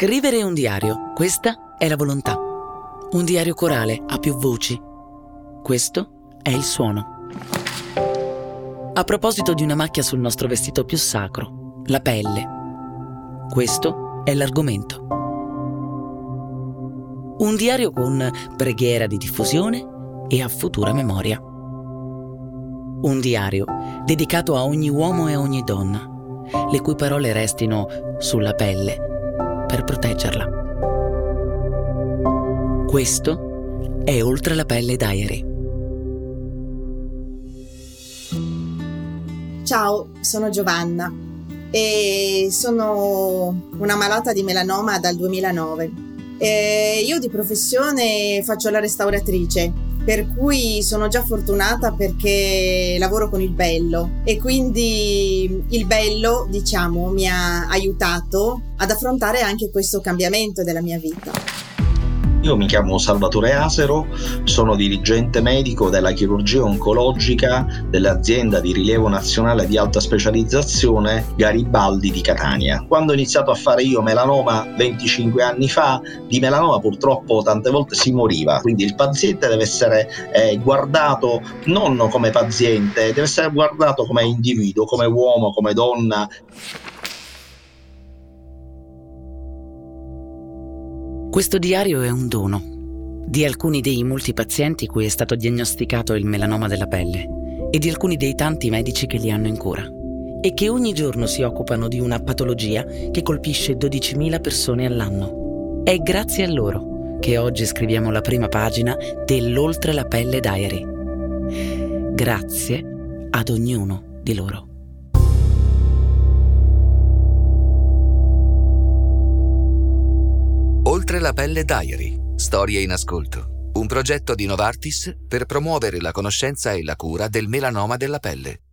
Scrivere un diario, questa è la volontà. Un diario corale ha più voci. Questo è il suono. A proposito di una macchia sul nostro vestito più sacro, la pelle. Questo è l'argomento. Un diario con preghiera di diffusione e a futura memoria. Un diario dedicato a ogni uomo e a ogni donna, le cui parole restino sulla pelle proteggerla. Questo è Oltre la pelle Diary. Ciao, sono Giovanna e sono una malata di melanoma dal 2009. E io di professione faccio la restauratrice, per cui sono già fortunata perché lavoro con il bello e quindi il bello, diciamo, mi ha aiutato ad affrontare anche questo cambiamento della mia vita. Io mi chiamo Salvatore Asero, sono dirigente medico della chirurgia oncologica dell'azienda di rilievo nazionale di alta specializzazione Garibaldi di Catania. Quando ho iniziato a fare io melanoma 25 anni fa, di melanoma purtroppo tante volte si moriva, quindi il paziente deve essere eh, guardato non come paziente, deve essere guardato come individuo, come uomo, come donna. Questo diario è un dono di alcuni dei molti pazienti cui è stato diagnosticato il melanoma della pelle e di alcuni dei tanti medici che li hanno in cura e che ogni giorno si occupano di una patologia che colpisce 12.000 persone all'anno. È grazie a loro che oggi scriviamo la prima pagina dell'Oltre la pelle Diary. Grazie ad ognuno di loro. Oltre la pelle Diary, storie in ascolto. Un progetto di Novartis per promuovere la conoscenza e la cura del melanoma della pelle.